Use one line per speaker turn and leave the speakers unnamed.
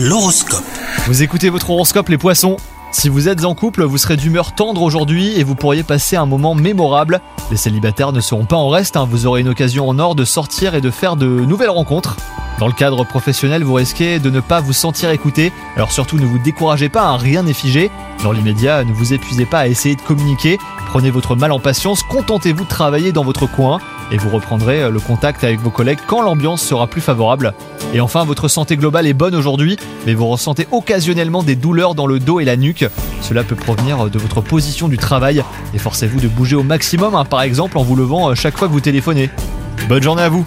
L'horoscope.
Vous écoutez votre horoscope les poissons Si vous êtes en couple, vous serez d'humeur tendre aujourd'hui et vous pourriez passer un moment mémorable. Les célibataires ne seront pas en reste, hein. vous aurez une occasion en or de sortir et de faire de nouvelles rencontres. Dans le cadre professionnel, vous risquez de ne pas vous sentir écouté, alors surtout ne vous découragez pas, hein, rien n'est figé. Dans l'immédiat, ne vous épuisez pas à essayer de communiquer, prenez votre mal en patience, contentez-vous de travailler dans votre coin et vous reprendrez euh, le contact avec vos collègues quand l'ambiance sera plus favorable. Et enfin, votre santé globale est bonne aujourd'hui, mais vous ressentez occasionnellement des douleurs dans le dos et la nuque. Cela peut provenir de votre position du travail. Efforcez-vous de bouger au maximum, hein, par exemple en vous levant euh, chaque fois que vous téléphonez. Bonne journée à vous